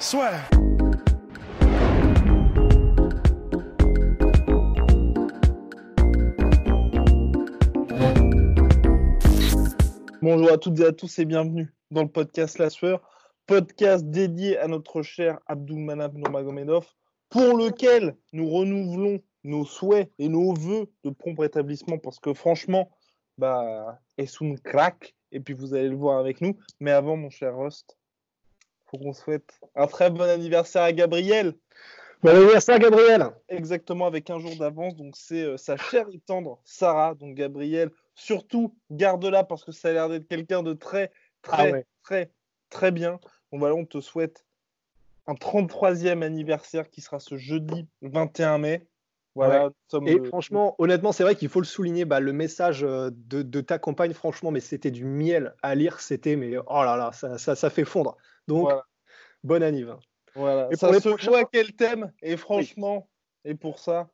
Soit. Bonjour à toutes et à tous et bienvenue dans le podcast La Sueur, podcast dédié à notre cher Abdulmanap Nurmagomedov, pour lequel nous renouvelons nos souhaits et nos voeux de prompt rétablissement parce que franchement, bah, est une crack? Et puis vous allez le voir avec nous. Mais avant, mon cher Rust, qu'on souhaite un très bon anniversaire à Gabriel. Bon anniversaire, Gabriel. Exactement, avec un jour d'avance. Donc, c'est euh, sa chère et tendre Sarah. Donc, Gabriel, surtout, garde-la parce que ça a l'air d'être quelqu'un de très, très, Ah ouais. très, très bien. Donc, voilà, on te souhaite un 33e anniversaire qui sera ce jeudi 21 mai. Voilà, Ouais. Et le- franchement, honnêtement, c'est vrai qu'il faut le souligner. Bah, le message euh, de, de ta compagne, franchement, mais c'était du miel à lire. C'était, mais oh là là, ça, ça, ça fait fondre. Donc, Voilà. bon anniv. Voilà, Et ça pour les se prochains- quel thème. Et franchement, et pour ça,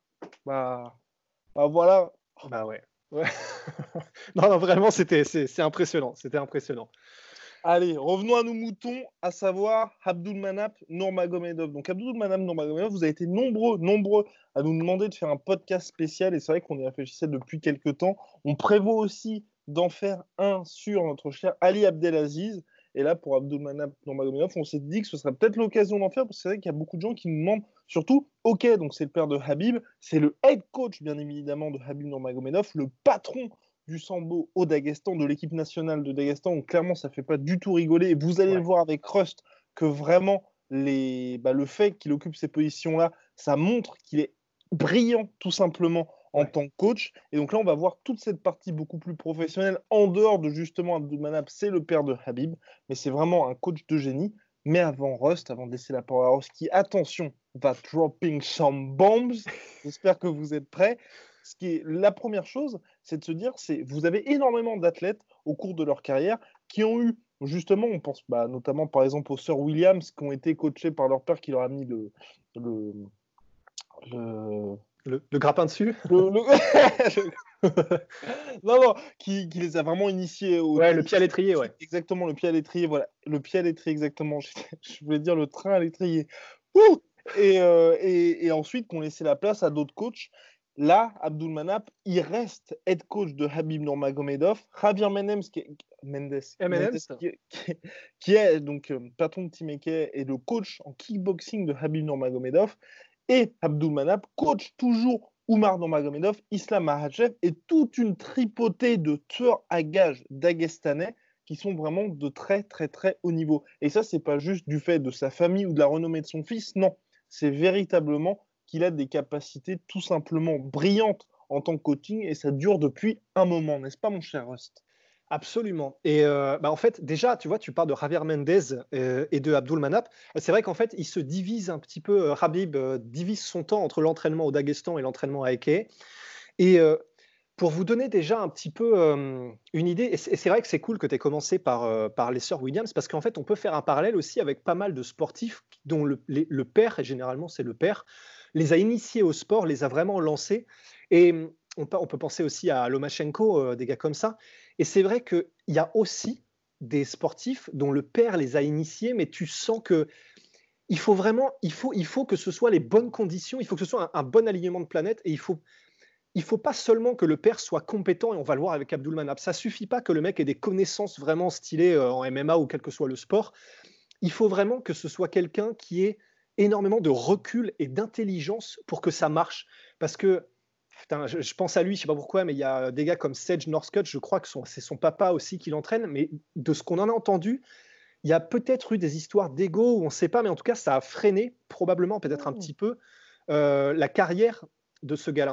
bah, bah voilà. Bah ouais. ouais. non, non, vraiment, c'était, c'est impressionnant. C'était impressionnant. Allez, revenons à nos moutons, à savoir Abdulmanap Nurmagomedov. Donc Abdulmanap Nurmagomedov, vous avez été nombreux, nombreux à nous demander de faire un podcast spécial et c'est vrai qu'on y réfléchissait depuis quelques temps. On prévoit aussi d'en faire un sur notre cher Ali Abdelaziz. Et là, pour Abdulmanap Nurmagomedov, on s'est dit que ce serait peut-être l'occasion d'en faire parce que c'est vrai qu'il y a beaucoup de gens qui nous demandent surtout, ok, donc c'est le père de Habib, c'est le head coach bien évidemment de Habib Nurmagomedov, le patron du sambo au Daghestan, de l'équipe nationale de Daghestan. Donc clairement, ça fait pas du tout rigoler. Et vous allez Ouais. le voir avec Rust que vraiment les, bah, le fait qu'il occupe ces positions-là, ça montre qu'il est brillant tout simplement en Ouais. tant que coach. Et donc là, on va voir toute cette partie beaucoup plus professionnelle en dehors de justement Abdulmanap, c'est le père de Habib, mais c'est vraiment un coach de génie. Mais avant Rust, avant de laisser la parole à Rust, qui, attention, va dropping some bombs. J'espère que vous êtes prêts. Ce qui est la première chose, c'est de se dire, c'est vous avez énormément d'athlètes au cours de leur carrière qui ont eu justement, on pense bah, notamment par exemple aux sœurs Williams qui ont été coachées par leur père qui leur a mis le le le, Le, le grappin dessus. le- le- non non qui, qui les a vraiment initiés au Ouais, le pied à l'étrier, ouais. exactement le pied à l'étrier voilà. Le pied à l'étrier exactement je, voulais dire le train à l'étrier. Et, euh, et, et ensuite qu'on laissait la place à d'autres coachs Là, Abdulmanap, il reste head coach de Habib Nurmagomedov. Javier Mendes, qui est, Mendes, Eh, Mendes. Qui est, qui est- qui est donc euh, patron de Team et le coach en kickboxing de Habib Nurmagomedov. Et Abdulmanap coach toujours Oumar Nurmagomedov, Islam Makhachev et toute une tripotée de tueurs à gages dagestanais qui sont vraiment de très très très haut niveau. Et ça, c'est pas juste du fait de sa famille ou de la renommée de son fils, non, c'est véritablement qu'il a des capacités tout simplement brillantes en tant que coaching et ça dure depuis un moment, n'est-ce pas mon cher Rust? Absolument. Et euh, bah, en fait, déjà, tu vois, tu parles de Javier Mendez euh, et de Abdul Manap. C'est vrai qu'en fait, il se divise un petit peu. euh, Habib euh, divise son temps entre l'entraînement au Daghestan et l'entraînement à Eke. Et euh, pour vous donner déjà un petit peu euh, une idée, et c'est vrai que c'est cool que tu aies commencé par, euh, par les sœurs Williams, parce qu'en fait, on peut faire un parallèle aussi avec pas mal de sportifs dont le, le père, et généralement c'est le père, les a initiés au sport, les a vraiment lancés. Et hum, on, peut- penser aussi à Lomachenko, euh, des gars comme ça. Et c'est vrai qu'il y a aussi des sportifs dont le père les a initiés, mais tu sens que il faut vraiment, il faut, il faut que ce soit les bonnes conditions, il faut que ce soit un, bon alignement de planète, et il faut, il faut pas seulement que le père soit compétent, et on va le voir avec Abdul Manap. Ça suffit pas que le mec ait des connaissances vraiment stylées euh, en MMA ou quel que soit le sport. Il faut vraiment que ce soit quelqu'un qui ait énormément de recul et d'intelligence pour que ça marche. Parce que Putain, je, je pense à lui, je sais pas pourquoi, mais il y a des gars comme Sage Northcutt, je crois que c'est son papa aussi qui l'entraîne, mais de ce qu'on en a entendu, il y a peut-être eu des histoires d'ego, on ne sait pas, mais en tout cas, ça a freiné probablement, peut-être un Oh. petit peu, euh, la carrière de ce gars-là.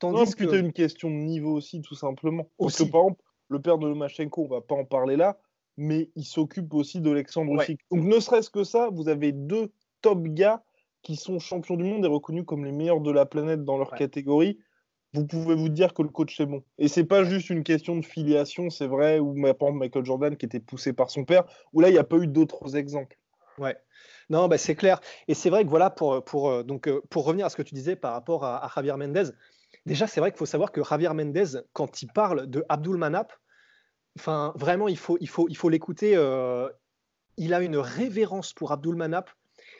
Non, Tandis parce que une question de niveau aussi, tout simplement? Parce Aussi. que par exemple, le père de Lomachenko, on va pas en parler là, mais il s'occupe aussi d'Alexandre Usyk. Donc ne serait-ce que ça, vous avez deux top gars qui sont champions du monde et reconnus comme les meilleurs de la planète dans leur catégorie. Vous pouvez vous dire que le coach est bon. Et c'est pas juste une question de filiation, c'est vrai, ou par exemple Michael Jordan qui était poussé par son père, où là il n'y a pas eu d'autres exemples. Ouais. Non, bah, c'est clair. Et c'est vrai que voilà, pour, pour, euh, donc, euh, pour revenir à ce que tu disais par rapport à, Javier Mendez, déjà c'est vrai qu'il faut savoir que Javier Mendez, quand il parle de Abdul Manap, enfin vraiment il faut, il faut, il faut l'écouter. Euh, il a une révérence pour Abdul Manap.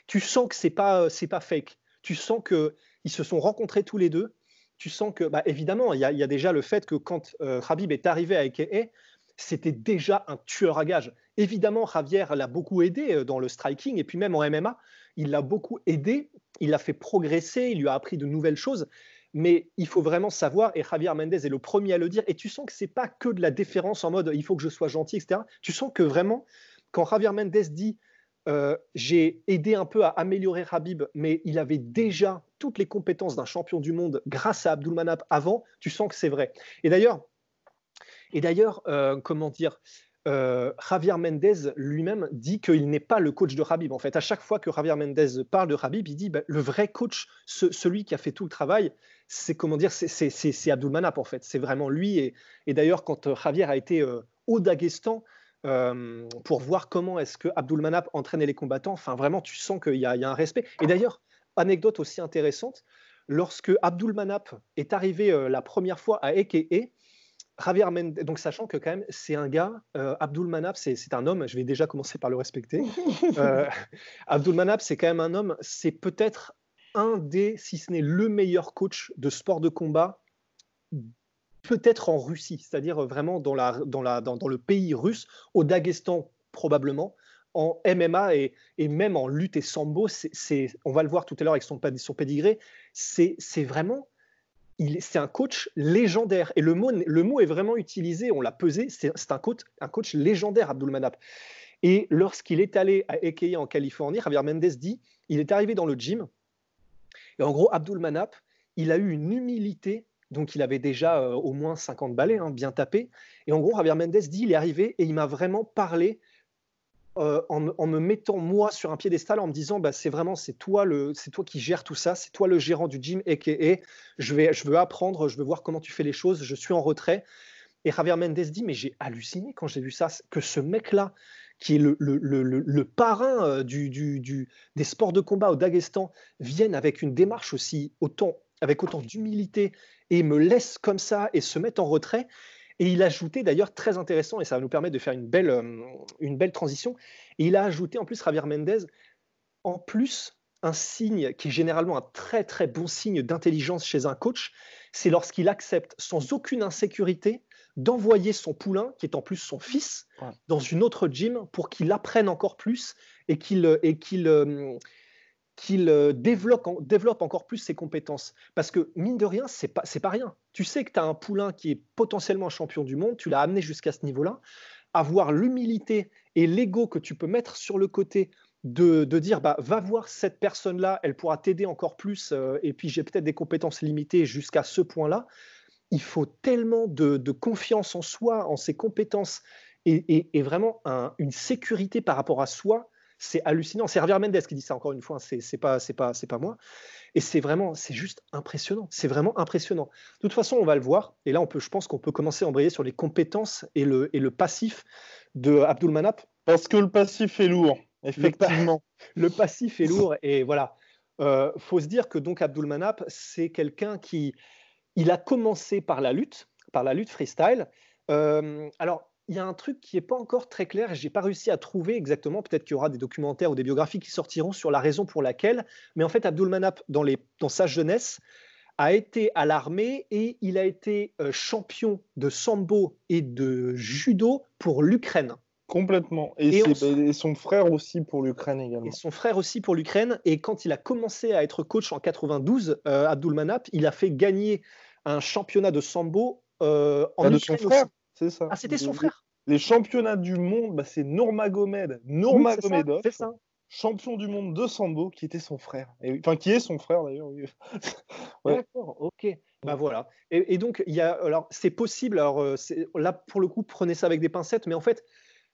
Tu sens que c'est pas, c'est pas fake. Tu sens que ils se sont rencontrés tous les deux. Tu sens que, bah, évidemment, il y, a déjà le fait que quand Habib est arrivé à EKE, c'était déjà un tueur à gages. Évidemment, Javier l'a beaucoup aidé euh, dans le striking et puis même en MMA, il l'a beaucoup aidé, il l'a fait progresser, il lui a appris de nouvelles choses. Mais il faut vraiment savoir, et Javier Mendez est le premier à le dire, et tu sens que c'est pas que de la déférence en mode il faut que je sois gentil, etc. Tu sens que vraiment, quand Javier Mendez dit euh, j'ai aidé un peu à améliorer Habib, mais il avait déjà toutes les compétences d'un champion du monde grâce à Abdulmanap avant, tu sens que c'est vrai. Et d'ailleurs, et d'ailleurs, euh, comment dire, euh, Javier Mendez lui-même dit qu'il n'est pas le coach de Habib. En fait, à chaque fois que Javier Mendez parle de Habib, il dit bah, le vrai coach, celui qui a fait tout le travail, c'est comment dire, c'est Abdul Manap en fait. C'est vraiment lui. Et, d'ailleurs, quand Javier a été au Daghestan pour voir comment est-ce que Abdul Manap entraînait les combattants, enfin vraiment, tu sens qu'il y, y, a un respect. Et d'ailleurs, anecdote aussi intéressante, lorsque Abdul Manap est arrivé la première fois à Eke, Javier Mendez, donc sachant que quand même c'est un gars, euh, Abdul Manap, c'est un homme, je vais déjà commencer par le respecter. euh, Abdul Manap, c'est quand même un homme, c'est peut-être un des, si ce n'est le meilleur coach de sport de combat, peut-être en Russie, c'est-à-dire vraiment dans, le pays russe, au Daghestan probablement, en MMA et, même en lutte et sambo, on va le voir tout à l'heure avec son, son pédigré, c'est vraiment c'est un coach légendaire. Et le mot, est vraiment utilisé, on l'a pesé, c'est un coach, légendaire, Abdul Manap. Et lorsqu'il est allé à Ekeye en Californie, Javier Mendez dit, il est arrivé dans le gym, et en gros, Abdul Manap, il a eu une humilité, donc il avait déjà euh, au moins 50 balais, hein, bien tapé, et en gros, Javier Mendez dit, il est arrivé et il m'a vraiment parlé euh, en, me mettant moi sur un piédestal en me disant bah, c'est vraiment c'est toi le c'est toi qui gères tout ça c'est toi le gérant du gym et je vais je veux apprendre je veux voir comment tu fais les choses je suis en retrait. Et Javier Mendes dit mais j'ai halluciné quand j'ai vu ça que ce mec là qui est le, le, le, le parrain euh, du, du, du, des sports de combat au Daghestan vienne avec une démarche aussi autant avec autant d'humilité et me laisse comme ça et se mettre en retrait. Et il a ajouté d'ailleurs, très intéressant, et ça va nous permettre de faire une belle, euh, une belle transition, et il a ajouté en plus Javier Mendez, en plus, un signe qui est généralement un très très bon signe d'intelligence chez un coach, c'est lorsqu'il accepte sans aucune insécurité d'envoyer son poulain, qui est en plus son fils, dans une autre gym pour qu'il apprenne encore plus et qu'il et qu'il euh, qu'il euh, développe, encore plus ses compétences. Parce que, mine de rien, c'est pas, pas rien. Tu sais que tu as un poulain qui est potentiellement champion du monde, tu l'as amené jusqu'à ce niveau-là. Avoir l'humilité et l'ego que tu peux mettre sur le côté de, dire bah, va voir cette personne-là, elle pourra t'aider encore plus, euh, et puis j'ai peut-être des compétences limitées jusqu'à ce point-là. Il faut tellement de, confiance en soi, en ses compétences, et, vraiment une sécurité par rapport à soi c'est hallucinant. C'est Javier Mendes qui dit ça encore une fois. C'est pas, c'est pas, c'est pas moi. Et c'est vraiment, c'est juste impressionnant. C'est vraiment impressionnant. De toute façon, on va le voir. Et là, on peut, je pense qu'on peut commencer à embrayer sur les compétences et le, et le passif de Abdul Manap. Parce que le passif est lourd, effectivement. Le, passif est lourd. Et voilà. Euh, faut se dire que donc Abdul Manap, c'est quelqu'un qui, il a commencé par la lutte, par la lutte freestyle. Euh, alors, il y a un truc qui n'est pas encore très clair et je n'ai pas réussi à trouver exactement. Peut-être qu'il y aura des documentaires ou des biographies qui sortiront sur la raison pour laquelle. Mais en fait, Abdul Manap, dans, les, dans sa jeunesse, a été à l'armée et il a été euh, champion de sambo et de judo pour l'Ukraine. Complètement. Et, son frère aussi pour l'Ukraine également. Et son frère aussi pour l'Ukraine. Et quand il a commencé à être coach en 92, euh, Abdul Manap, il a fait gagner un championnat de sambo euh, en Ukraine. De son frère c'est ça. Ah, c'était son frère. Les championnats du monde, bah, c'est Nourmagomedov. Nourmagomedov, c'est ça. Champion du monde de sambo, qui était son frère. Et, enfin, qui est son frère d'ailleurs. D'accord, ok. Bah voilà. Et, donc, il y a, alors, c'est possible. Alors, euh, là, pour le coup, prenez ça avec des pincettes, mais en fait,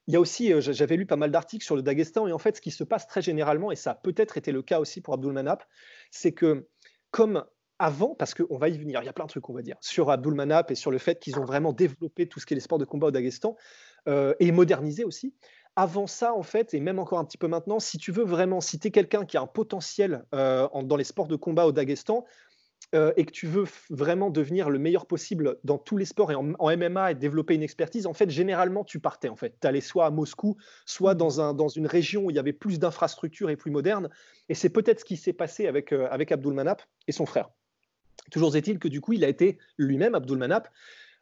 il y a aussi, j'avais lu pas mal d'articles sur le Daghestan, et en fait, ce qui se passe très généralement, et ça a peut-être été le cas aussi pour Abdulmanap, c'est que comme avant, parce qu'on va y venir, il y a plein de trucs, on va dire, sur Abdulmanap et sur le fait qu'ils ont vraiment développé tout ce qui est les sports de combat au Daghestan, et modernisé aussi. Avant ça, en fait, et même encore un petit peu maintenant, si tu veux vraiment, si tu es quelqu'un qui a un potentiel dans les sports de combat au Daghestan, euh, et que tu veux vraiment devenir le meilleur possible dans tous les sports et en, MMA et développer une expertise, en fait, généralement, tu partais. En fait, tu allais soit à Moscou, soit dans, un, dans une région où il y avait plus d'infrastructures et plus modernes. Et c'est peut-être ce qui s'est passé avec, euh, avec Abdul Manap et son frère. Toujours est-il que du coup, il a été lui-même, Abdul Manap,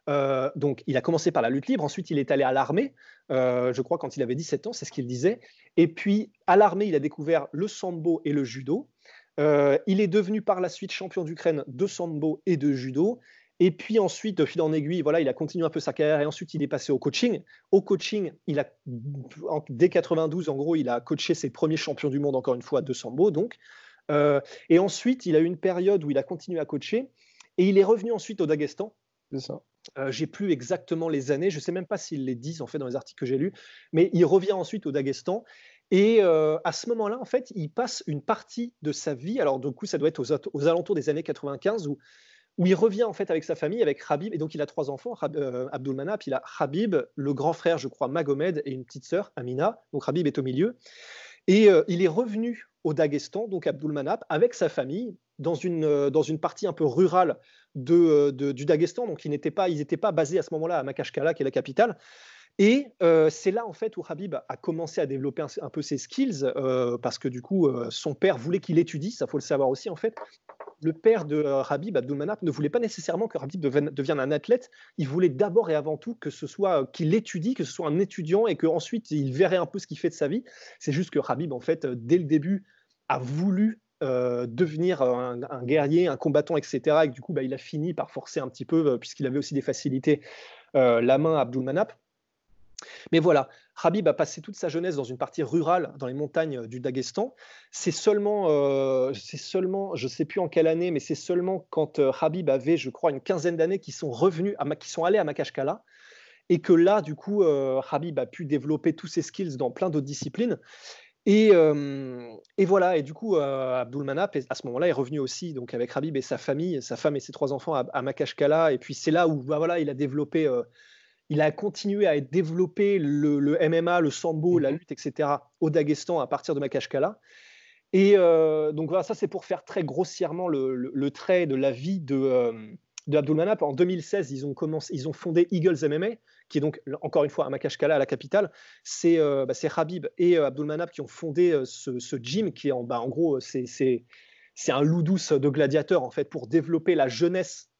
euh, donc, il a commencé par la lutte libre, ensuite il est allé à l'armée, je crois quand il avait 17 ans, c'est ce qu'il disait. Et puis, à l'armée, il a découvert le sambo et le judo. Euh, il est devenu par la suite champion d'Ukraine de sambo et de judo. Et puis ensuite, de fil en aiguille, voilà, il a continué un peu sa carrière et ensuite il est passé au coaching. Au coaching, il a, dès 92, en gros, il a coaché ses premiers champions du monde, encore une fois, de sambo. Donc. Euh, et ensuite, il a eu une période où il a continué à coacher et il est revenu ensuite au Daghestan. C'est ça. Euh, j'ai plus exactement les années, je ne sais même pas s'ils les disent en fait dans les articles que j'ai lus, mais il revient ensuite au Daghestan et à ce moment-là, en fait, il passe une partie de sa vie. Alors, du coup, ça doit être aux, alentours des années 95 où, où il revient en fait avec sa famille, avec Habib. Et donc, il a trois enfants, euh, Abdul Manap. Il a Habib, le grand frère, je crois, Magomed, et une petite sœur, Amina. Donc, Habib est au milieu. Et il est revenu au Daghestan, donc Abdul Manap, avec sa famille, dans une, dans une partie un peu rurale de, du Daghestan. Donc, ils n'étaient pas, pas basés à ce moment-là à Makashkala, qui est la capitale. Et c'est là en fait où Habib a commencé à développer un, peu ses skills parce que du coup son père voulait qu'il étudie, ça faut le savoir aussi en fait. Le père de Habib, Abdulmanap, ne voulait pas nécessairement que Habib devienne, un athlète. Il voulait d'abord et avant tout que ce soit qu'il étudie, que ce soit un étudiant et qu'ensuite il verrait un peu ce qu'il fait de sa vie. C'est juste que Habib en fait dès le début a voulu devenir un, guerrier, un combattant, etc. Et du coup, bah, il a fini par forcer un petit peu, puisqu'il avait aussi des facilités, la main à Abdulmanap. Mais voilà, Habib a passé toute sa jeunesse dans une partie rurale, dans les montagnes euh, du Daghestan. C'est seulement, euh, seulement, je ne sais plus en quelle année, mais c'est seulement quand euh, Habib avait, je crois, une quinzaine d'années, qu'ils sont revenus, à, sont allés à Makashkala, et que là, du coup, Habib a pu développer tous ses skills dans plein d'autres disciplines. Et, et, voilà, et du coup, Abdul Manap, à ce moment-là, est revenu aussi donc avec Habib et sa famille, sa femme et ses trois enfants à, à Makashkala. Et puis c'est là où bah, voilà, il a développé il a continué à développer le, MMA, le sambo, la mhm. lutte, etc. au Daghestan à partir de Makashkala. Et euh, donc voilà, ça c'est pour faire très grossièrement le, trait de la vie de, euh, Manap. En 2016, ils ont, commencé, ils ont fondé Eagles MMA, qui est donc encore une fois à Makashkala, à la capitale. C'est euh, bah, Habib et euh, Abdul Manap qui ont fondé ce, gym, qui est en, bah, en gros, c'est un loup douce de gladiateurs en fait pour développer la jeunesse,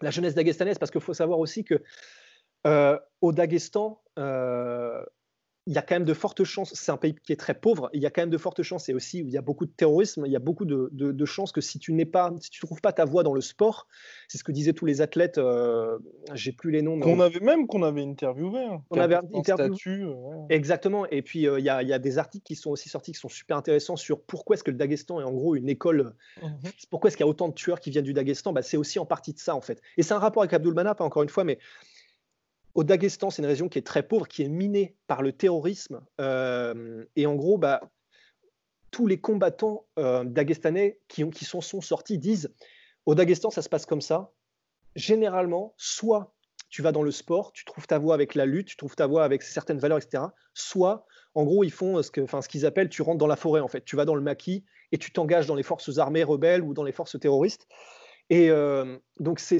la jeunesse daghestanaise, parce qu'il faut savoir aussi que au Daghestan, euh, il y a quand même de fortes chances, c'est un pays qui est très pauvre, il y a quand même de fortes chances, et aussi où il y a beaucoup de terrorisme, il y a beaucoup de, chances que si tu n'es pas, si tu trouves pas ta voie dans le sport, c'est ce que disaient tous les athlètes, euh, j'ai plus les noms. Qu'on avait même qu'on avait interviewé. Hein, on avait interviewé. Exactement, et puis il y, a, des articles qui sont aussi sortis qui sont super intéressants sur pourquoi est-ce que le Daghestan est en gros une école, mhm. pourquoi est-ce qu'il y a autant de tueurs qui viennent du Daghestan, bah, c'est aussi en partie de ça en fait. Et c'est un rapport avec Abdul Manap, encore une fois, mais au Daghestan, c'est une région qui est très pauvre, qui est minée par le terrorisme. Euh, et en gros, bah, tous les combattants euh, qui, ont, qui sont, sortis disent au Daghestan, ça se passe comme ça. Généralement, soit tu vas dans le sport, tu trouves ta voie avec la lutte, tu trouves ta voie avec certaines valeurs, etc. Soit, en gros, ils font ce qu'ils ce qu'ils appellent, tu rentres dans la forêt, en fait. Tu vas dans le maquis et tu t'engages dans les forces armées rebelles ou dans les forces terroristes. Et euh, donc, c'est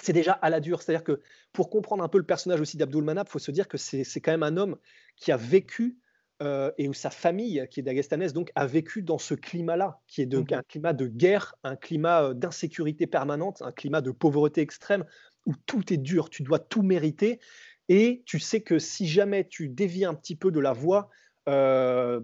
c'est déjà à la dure. C'est-à-dire que pour comprendre un peu le personnage aussi d'Abdul Manab, il faut se dire que c'est quand même un homme qui a vécu euh, et où sa famille, qui est d'Agestanaise, donc a vécu dans ce climat-là, qui est de, mmh un climat de guerre, un climat euh, d'insécurité permanente, un climat de pauvreté extrême, où tout est dur, tu dois tout mériter, et tu sais que si jamais tu dévies un petit peu de la voie, euh,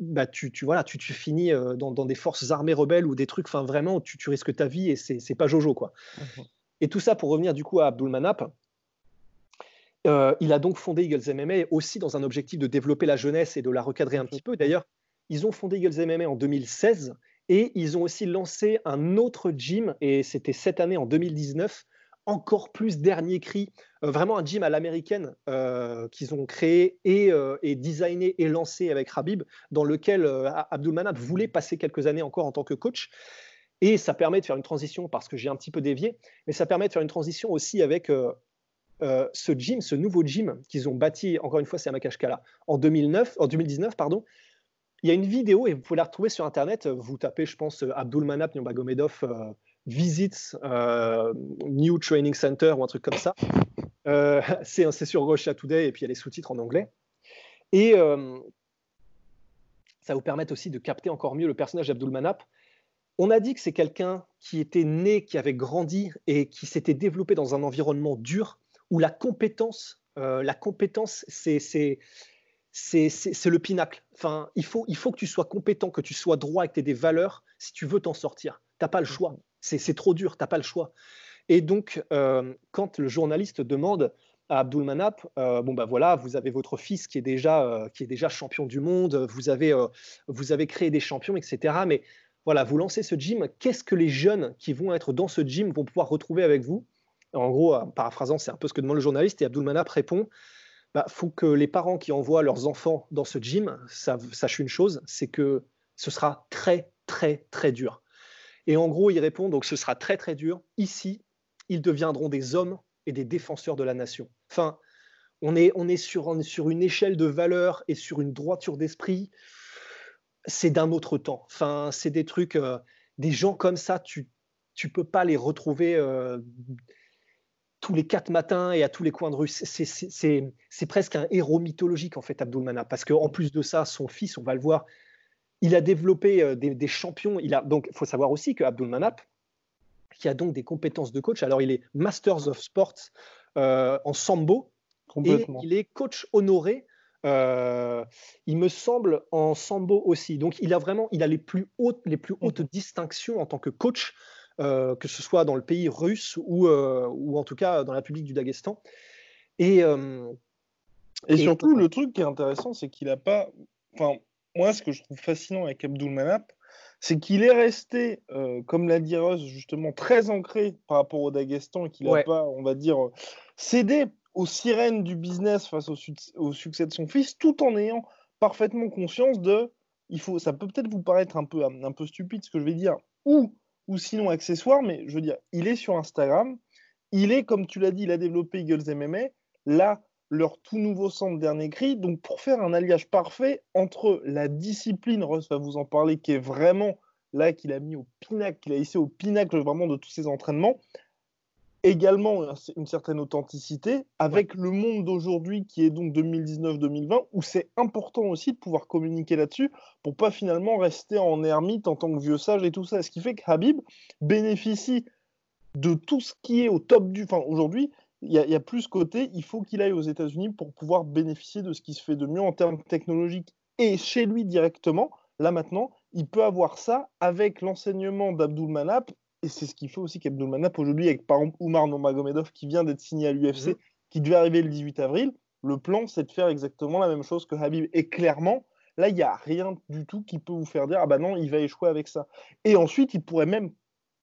bah tu, tu, voilà, tu, tu finis dans, des forces armées rebelles ou des trucs, enfin vraiment, tu, tu risques ta vie et c'est pas Jojo quoi. Mmh et tout ça pour revenir du coup à Abdul Manap. Euh, il a donc fondé Eagles MMA aussi dans un objectif de développer la jeunesse et de la recadrer un petit peu. D'ailleurs, ils ont fondé Eagles MMA en 2016 et ils ont aussi lancé un autre gym, et c'était cette année en 2019, encore plus dernier cri, euh, vraiment un gym à l'américaine euh, qu'ils ont créé et, euh, et, designé et lancé avec Habib, dans lequel Abdulmanap voulait passer quelques années encore en tant que coach. Et ça permet de faire une transition, parce que j'ai un petit peu dévié, mais ça permet de faire une transition aussi avec ce gym, ce nouveau gym qu'ils ont bâti, encore une fois, c'est à Makashkala, en, 2009, en 2019. Pardon. Il y a une vidéo, et vous pouvez la retrouver sur Internet, vous tapez, je pense, Abdulmanap Nurmagomedov Visits euh, New Training Center ou un truc comme ça. Euh, c'est sur Russia Today et puis il y a les sous-titres en anglais. Et euh, ça vous permet aussi de capter encore mieux le personnage d'Abdul Manap. On a dit que c'est quelqu'un qui était né, qui avait grandi et qui s'était développé dans un environnement dur où la compétence, la compétence, c'est le pinacle. Enfin, il faut, il faut que tu sois compétent, que tu sois droit, que tu aies des valeurs si tu veux t'en sortir. Tu n'as pas le choix. C'est trop dur, tu n'as pas le choix. Et donc, euh, quand le journaliste demande à Abdul Manap, euh, bon ben voilà, vous avez votre fils qui est déjà, euh, qui est déjà champion du monde, vous avez, vous avez créé des champions, etc. Mais voilà, vous lancez ce gym, qu'est-ce que les jeunes qui vont être dans ce gym vont pouvoir retrouver avec vous? En gros, paraphrasant, c'est un peu ce que demande le journaliste, et Abdul Manap répond, bah, faut que les parents qui envoient leurs enfants dans ce gym sachent une chose, c'est que ce sera très, très, très dur. Et en gros, il répond donc ce sera très très dur. Ici, ils deviendront des hommes et des défenseurs de la nation. Enfin, on est, on est sur, sur une échelle de valeur et sur une droiture d'esprit. C'est d'un autre temps. Enfin, c'est des trucs, euh, des gens comme ça, tu tu peux pas les retrouver euh, tous les quatre matins et à tous les coins de rue. C'est presque un héros mythologique en fait, Abdul parce qu'en plus de ça, son fils, on va le voir, il a développé euh, des, champions. Il a donc, faut savoir aussi que Abdul Manap, qui a donc des compétences de coach. Alors, il est Masters of Sports en sambo et il est coach honoré. Euh, il me semble en sambo aussi. Donc, il a vraiment, il a les plus hautes, les plus hautes mhm. distinctions en tant que coach, que ce soit dans le pays russe ou, ou en tout cas dans la République du Daghestan. Et, et, surtout, le truc qui est intéressant, c'est qu'il n'a pas, enfin, moi, ce que je trouve fascinant avec Abdul Manap, c'est qu'il est resté, euh, comme l'a dit Rose, justement très ancré par rapport au Daghestan et qu'il n'a pas, on va dire, cédé aux sirènes du business face au, succès de son fils, tout en ayant parfaitement conscience de, il faut, ça peut peut-être vous paraître un peu, un peu stupide ce que je vais dire, ou, ou sinon accessoire, mais je veux dire, il est sur Instagram, il est, comme tu l'as dit, il a développé Eagles MMA, là, leur tout nouveau centre dernier cri. Donc, pour faire un alliage parfait entre la discipline, Russ va vous en parler, qui est vraiment là qu'il a mis au pinacle, qu'il a hissé au pinacle vraiment de tous ses entraînements, également une certaine authenticité avec le monde d'aujourd'hui qui est donc 2019-2020 où c'est important aussi de pouvoir communiquer là-dessus pour pas finalement rester en ermite en tant que vieux sage et tout ça. Ce qui fait que Habib bénéficie de tout ce qui est au top du. Enfin, aujourd'hui, il y, a plus côté, il faut qu'il aille aux États-Unis pour pouvoir bénéficier de ce qui se fait de mieux en termes technologiques et chez lui directement. Là maintenant, il peut avoir ça avec l'enseignement d'Abdul Manap et c'est ce qui fait aussi qu'Abdul Manap aujourd'hui, avec par exemple Oumar Nomagomedov qui vient d'être signé à l'UFC, mhm. qui devait arriver le 18 avril, le plan c'est de faire exactement la même chose que Habib. Et clairement, là, il n'y a rien du tout qui peut vous faire dire ah bah non, il va échouer avec ça. Et ensuite, il pourrait même,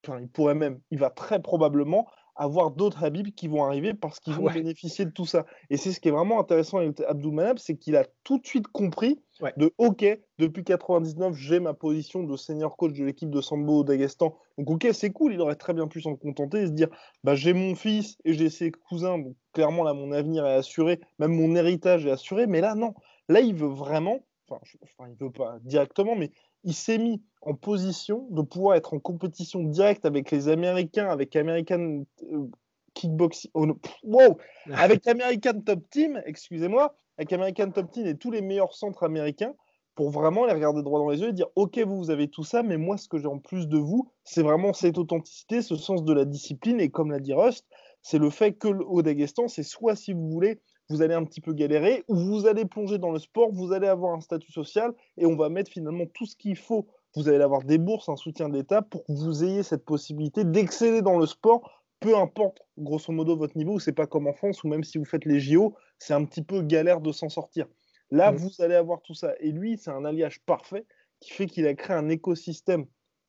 enfin, il pourrait même, il va très probablement avoir d'autres Habib qui vont arriver parce qu'ils vont bénéficier de tout ça. Et c'est ce qui est vraiment intéressant avec Abdul Manab, c'est qu'il a tout de suite compris de OK, depuis 99, j'ai ma position de senior coach de l'équipe de Sambo au Dagestan. Donc OK, c'est cool, il aurait très bien pu s'en contenter et se dire bah, j'ai mon fils et j'ai ses cousins, donc clairement là mon avenir est assuré, même mon héritage est assuré, mais là non. Là, il veut vraiment, enfin, enfin il veut pas directement, mais il s'est mis en position de pouvoir être en compétition directe avec les Américains, avec American euh, Kickboxing, oh wow, avec American Top Team, excusez-moi, avec American Top Team et tous les meilleurs centres américains pour vraiment les regarder droit dans les yeux et dire ok vous vous avez tout ça mais moi ce que j'ai en plus de vous c'est vraiment cette authenticité ce sens de la discipline et comme l'a dit Rust c'est le fait que au Dagestan c'est soit si vous voulez vous allez un petit peu galérer ou vous allez plonger dans le sport vous allez avoir un statut social et on va mettre finalement tout ce qu'il faut vous allez avoir des bourses, un soutien d'État pour que vous ayez cette possibilité d'exceller dans le sport, peu importe grosso modo votre niveau, c'est pas comme en France où même si vous faites les JO, c'est un petit peu galère de s'en sortir. Là, vous allez avoir tout ça. Et lui, c'est un alliage parfait qui fait qu'il a créé un écosystème.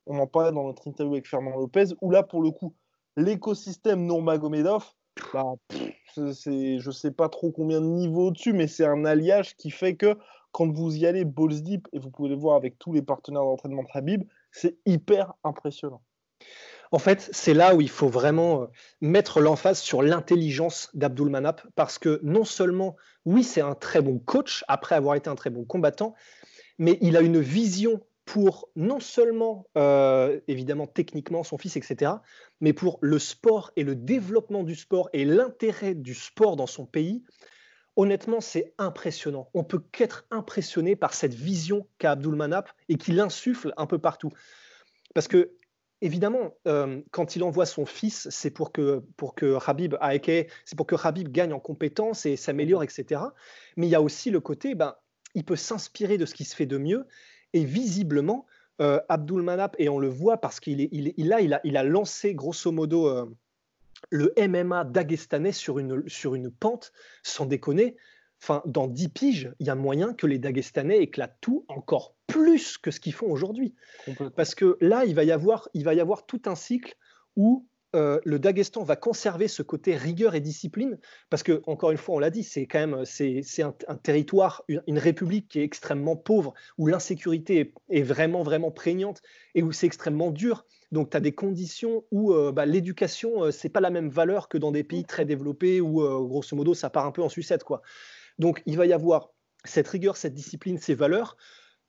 On en parlait dans notre interview avec Fernand Lopez, où là, pour le coup, l'écosystème Nurmagomedov, bah, c'est, je sais pas trop combien de niveaux au-dessus, mais c'est un alliage qui fait que quand vous y allez balls deep, et vous pouvez le voir avec tous les partenaires d'entraînement de Habib, c'est hyper impressionnant. En fait, c'est là où il faut vraiment euh, mettre l'emphase sur l'intelligence d'Abdul Manap, parce que non seulement, oui, c'est un très bon coach, après avoir été un très bon combattant, mais il a une vision pour non seulement, euh, évidemment, techniquement, son fils, etc., mais pour le sport et le développement du sport et l'intérêt du sport dans son pays. Honnêtement, c'est impressionnant. On peut qu'être impressionné par cette vision qu'a Abdul Manap et qu'il insuffle un peu partout. Parce que, évidemment, euh, quand il envoie son fils, c'est pour que, pour que Habib, c'est pour que Habib gagne en compétences et s'améliore, etc. Mais il y a aussi le côté, ben, il peut s'inspirer de ce qui se fait de mieux et visiblement, euh, Abdul Manap, et on le voit parce qu'il est, il, il, a, il, a, il a lancé grosso modo euh, le MMA dagestanais sur une, sur une pente, sans déconner. Enfin, dans 10 piges, il y a moyen que les Dagestanais éclatent tout encore plus que ce qu'ils font aujourd'hui. Parce que là, il va, y avoir, il va y avoir tout un cycle où euh, le Daghestan va conserver ce côté rigueur et discipline, parce que, encore une fois, on l'a dit, c'est quand même c'est, un, territoire, une, république qui est extrêmement pauvre, où l'insécurité est, vraiment, vraiment prégnante et où c'est extrêmement dur. Donc, tu as des conditions où euh, bah, l'éducation, euh, c'est pas la même valeur que dans des pays très développés où, grosso modo, ça part un peu en sucette. Quoi. Donc, il va y avoir cette rigueur, cette discipline, ces valeurs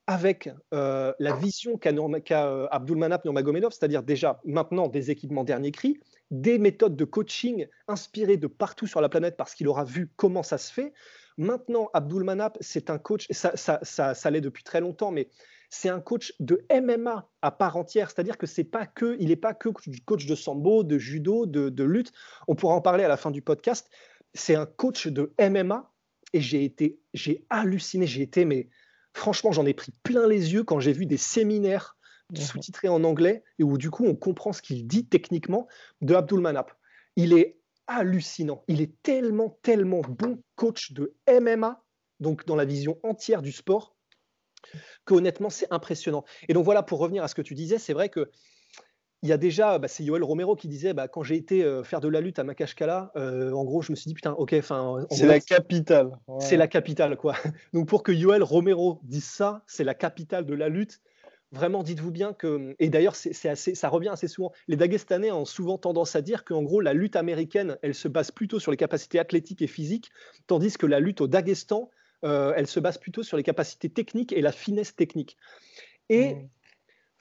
avec euh, la vision qu'a euh, Abdulmanap Nurmagomedov, c'est-à-dire déjà maintenant des équipements dernier cri, des méthodes de coaching inspirées de partout sur la planète parce qu'il aura vu comment ça se fait. Maintenant, Abdulmanap, c'est un coach, ça, ça, ça, l'est depuis très longtemps, mais c'est un coach de MMA à part entière, c'est-à-dire que c'est pas que, il n'est pas que coach de sambo, de judo, de, de lutte. On pourra en parler à la fin du podcast. C'est un coach de MMA et j'ai été, j'ai halluciné, j'ai été mais Franchement, j'en ai pris plein les yeux quand j'ai vu des séminaires sous-titrés en anglais et où du coup on comprend ce qu'il dit techniquement de Abdul Manap. Il est hallucinant. Il est tellement, tellement bon coach de MMA, donc dans la vision entière du sport, que honnêtement c'est impressionnant. Et donc voilà, pour revenir à ce que tu disais, c'est vrai que il y a déjà, bah, c'est Yoel Romero qui disait, bah, quand j'ai été euh, faire de la lutte à Makashkala, euh, en gros, je me suis dit, putain, ok, enfin. C'est la capitale. C'est la capitale, quoi. Donc pour que Yoel Romero dise ça, c'est la capitale de la lutte. Vraiment, dites-vous bien que, et d'ailleurs, c'est assez, ça revient assez souvent. Les Dagestanais ont souvent tendance à dire qu'en gros, la lutte américaine, elle se base plutôt sur les capacités athlétiques et physiques, tandis que la lutte au Daghestan, euh, elle se base plutôt sur les capacités techniques et la finesse technique. Et mmh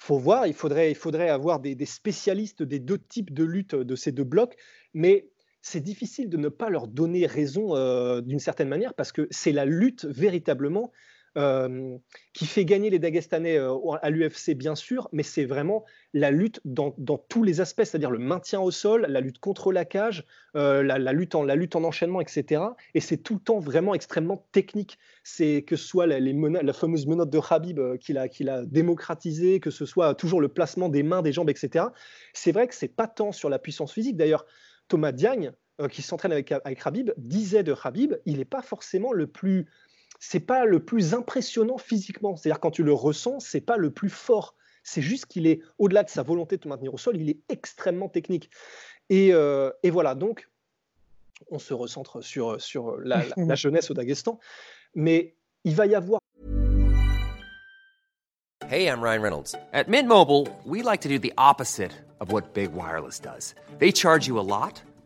faut voir, il faudrait, avoir des, spécialistes des deux types de lutte de ces deux blocs, mais c'est difficile de ne pas leur donner raison euh, d'une certaine manière parce que c'est la lutte véritablement euh, qui fait gagner les Dagestanais euh, à l'UFC, bien sûr, mais c'est vraiment la lutte dans, tous les aspects, c'est-à-dire le maintien au sol, la lutte contre la cage, euh, la, lutte en, enchaînement, etc. Et c'est tout le temps vraiment extrêmement technique. C'est que ce soit la fameuse menotte de Habib qu'il a, qu'il a démocratisée, que ce soit toujours le placement des mains, des jambes, etc. C'est vrai que c'est pas tant sur la puissance physique. D'ailleurs, Thomas Diagne, qui s'entraîne avec, avec Habib, disait de Habib, il n'est pas forcément le plus c'est pas le plus impressionnant physiquement. C'est-à-dire quand tu le ressens, c'est pas le plus fort. C'est juste qu'il est au-delà de sa volonté de te maintenir au sol, il est extrêmement technique. Et, euh, et voilà. Donc, on se recentre sur sur la, jeunesse au Daghestan, mais il va y avoir. Hey, I'm Ryan Reynolds. At Mint Mobile, we like to do the opposite of what big wireless does. They charge you a lot.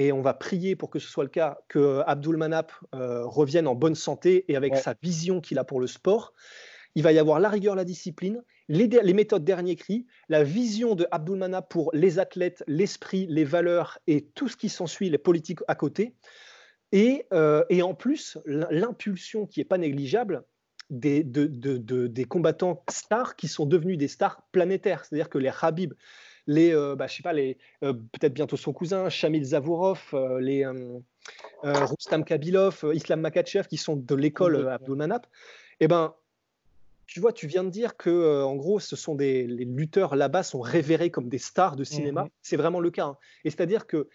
et on va prier pour que ce soit le cas, que Abdul Manap euh, revienne en bonne santé et avec sa vision qu'il a pour le sport. Il va y avoir la rigueur, la discipline, les, méthodes dernier cri, la vision de Abdul Manap pour les athlètes, l'esprit, les valeurs et tout ce qui s'ensuit, les politiques à côté. Et, euh, en plus, l'impulsion qui n'est pas négligeable des, des combattants stars qui sont devenus des stars planétaires. C'est-à-dire que les Habib, les, bah, je sais pas, les, peut-être bientôt son cousin, Shamil Zavourov, les Rustam Kabilov, Islam Makachev, qui sont de l'école Abdulmanap, eh ben, tu vois, tu viens de dire que, en gros, ce sont des les lutteurs là-bas sont révérés comme des stars de cinéma. Mmh c'est vraiment le cas. Hein. Et c'est-à-dire que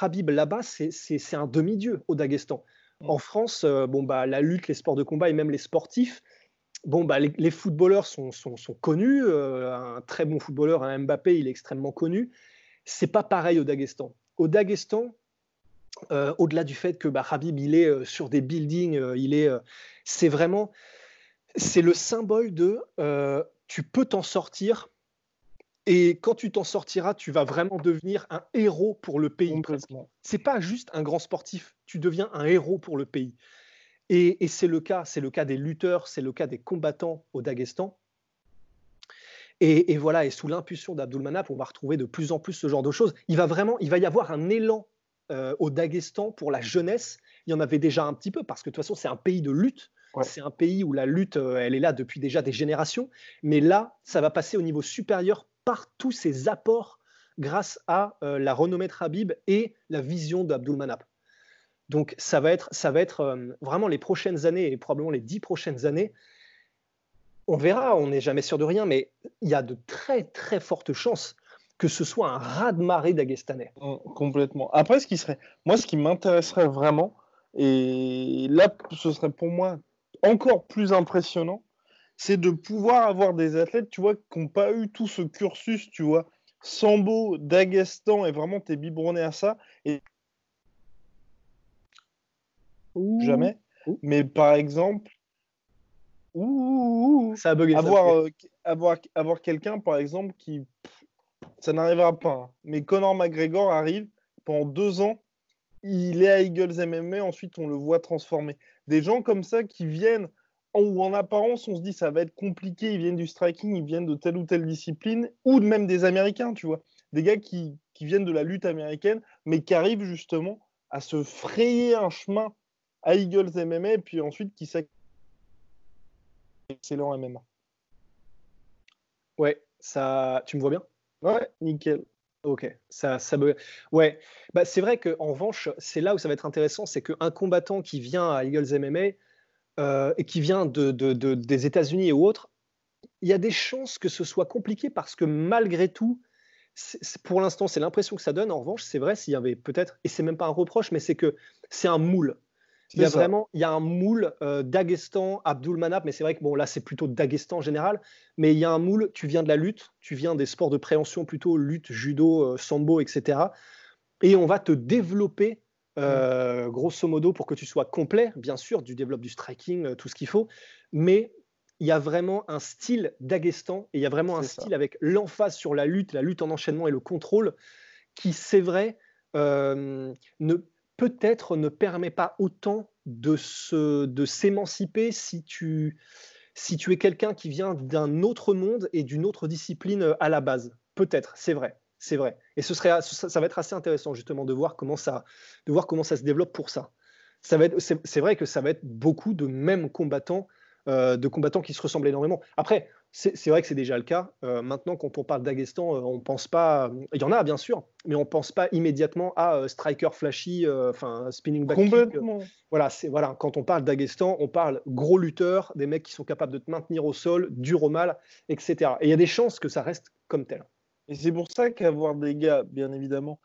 Khabib là-bas, c'est un demi-dieu au Daghestan. Mmh. En France, bon bah la lutte, les sports de combat et même les sportifs, bon bah les, footballeurs sont, sont, sont connus. un très bon footballeur, un Mbappé, il est extrêmement connu. C'est pas pareil au Daghestan. Au Daghestan, au-delà du fait que bah, Khabib il est sur des buildings, il est, c'est vraiment c'est le symbole de euh, tu peux t'en sortir et quand tu t'en sortiras, tu vas vraiment devenir un héros pour le pays. C'est pas juste un grand sportif, tu deviens un héros pour le pays. Et, c'est le cas, c'est le cas des lutteurs, c'est le cas des combattants au Daghestan. Et, voilà, et sous l'impulsion d'Abdul Manap, on va retrouver de plus en plus ce genre de choses. Il va vraiment, il va y avoir un élan euh, au Daghestan pour la jeunesse. Il y en avait déjà un petit peu parce que de toute façon, c'est un pays de lutte. C'est un pays où la lutte, euh, elle est là depuis déjà des générations, mais là, ça va passer au niveau supérieur par tous ces apports grâce à euh, la renommée de Habib et la vision d'Abdul Manap. Donc ça va être, ça va être euh, vraiment les prochaines années et probablement les dix prochaines années. On verra, on n'est jamais sûr de rien, mais il y a de très très fortes chances que ce soit un raz-de-marée d'Aguestanais. Mmh, complètement. Après, ce qui serait, moi, ce qui m'intéresserait vraiment, et là, ce serait pour moi encore plus impressionnant, c'est de pouvoir avoir des athlètes, tu vois, qui n'ont pas eu tout ce cursus, tu vois, Sambo, Dagestan, et vraiment t'es biberonné à ça. Et... Jamais. Mais par exemple, ça a bugué, avoir, euh, avoir, avoir quelqu'un, par exemple, qui. ça n'arrivera pas. Hein. Mais Conor McGregor arrive pendant deux ans, il est à Eagles MMA, ensuite on le voit transformer des gens comme ça qui viennent ou en apparence, on se dit ça va être compliqué, ils viennent du striking, ils viennent de telle ou telle discipline, ou même des Américains, tu vois. Des gars qui, viennent de la lutte américaine, mais qui arrivent justement à se frayer un chemin à Eagles MMA, et puis ensuite qui excellent MMA. Ouais, ça, tu me vois bien? Ouais, nickel. Ok, ça, ça me... Ouais, bah, c'est vrai qu'en revanche, c'est là où ça va être intéressant, c'est qu'un combattant qui vient à Eagles MMA euh, et qui vient de, des États-Unis et autres, il y a des chances que ce soit compliqué parce que malgré tout, pour l'instant, c'est l'impression que ça donne. En revanche, c'est vrai, s'il y avait peut-être, et c'est même pas un reproche, mais c'est que c'est un moule. Il y a vraiment il y a un moule euh, Dagestan, Abdul Manap, mais c'est vrai que bon, là, c'est plutôt Dagestan en général. Mais il y a un moule, tu viens de la lutte, tu viens des sports de préhension plutôt, lutte, judo, euh, sambo, etc. Et on va te développer, euh, grosso modo, pour que tu sois complet, bien sûr, du développe du striking, tout ce qu'il faut. Mais il y a vraiment un style Dagestan et il y a vraiment un style avec l'emphase sur la lutte, la lutte en enchaînement et le contrôle qui, c'est vrai, ne peut-être ne permet pas autant de, se, de s'émanciper si tu, si tu es quelqu'un qui vient d'un autre monde et d'une autre discipline euh, à la base. Peut-être, c'est vrai. C'est vrai. Et ce serait, ça, va être assez intéressant justement de voir comment ça, de voir comment ça se développe pour ça. ça va être, c'est, vrai que ça va être beaucoup de mêmes combattants, euh, de combattants qui se ressemblent énormément. Après, c'est vrai que c'est déjà le cas. Euh, maintenant, quand on parle d'Aguestan, euh, on pense pas. Il y en a bien sûr, mais on pense pas immédiatement à euh, striker flashy, enfin spinning back. Complètement. voilà, c'est voilà. Quand on parle d'Aguestan, on parle gros lutteur, des mecs qui sont capables de te maintenir au sol, dur au mal, etc. Et il y a des chances que ça reste comme tel. Et c'est pour ça qu'avoir des gars, bien évidemment,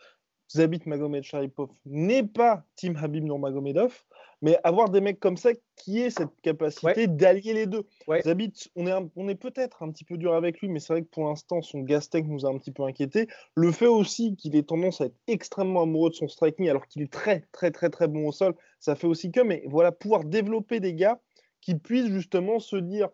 Zabit Magomed Sharipov n'est pas Team Habib Nurmagomedov, mais avoir des mecs comme ça qui aient cette capacité d'allier les deux. Zabit, on est, on est peut-être un petit peu dur avec lui, mais c'est vrai que pour l'instant, son Gastec nous a un petit peu inquiété. Le fait aussi qu'il ait tendance à être extrêmement amoureux de son striking alors qu'il est très, très, très, très bon au sol, ça fait aussi que, mais voilà, pouvoir développer des gars qui puissent justement se dire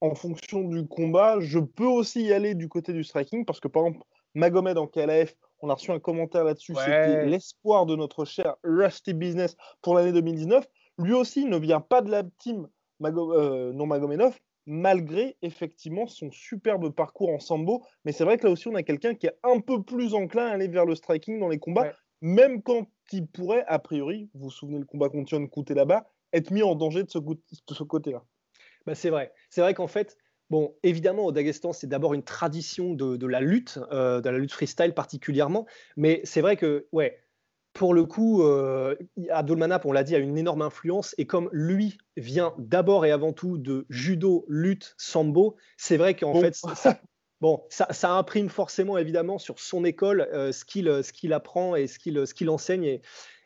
en fonction du combat, je peux aussi y aller du côté du striking parce que par exemple, Magomed en KLF, on a reçu un commentaire là-dessus. C'était l'espoir de notre cher Rusty Business pour l'année 2019. Lui aussi ne vient pas de la team euh, non Magomedov, malgré effectivement son superbe parcours en sambo. Mais c'est vrai que là aussi, on a quelqu'un qui est un peu plus enclin à aller vers le striking dans les combats, même quand il pourrait, a priori, vous vous souvenez le combat contre John là-bas, être mis en danger de ce, côté-là. Bah c'est vrai. C'est vrai qu'en fait, Bon, évidemment, au Daghestan, c'est d'abord une tradition de, la lutte, euh, de la lutte freestyle particulièrement. Mais c'est vrai que, ouais, pour le coup, euh, Abdulmanap, on l'a dit, a une énorme influence. Et comme lui vient d'abord et avant tout de judo, lutte, sambo, c'est vrai qu'en fait, ça, bon, ça, imprime forcément évidemment sur son école euh, ce qu'il apprend et ce qu'il enseigne et,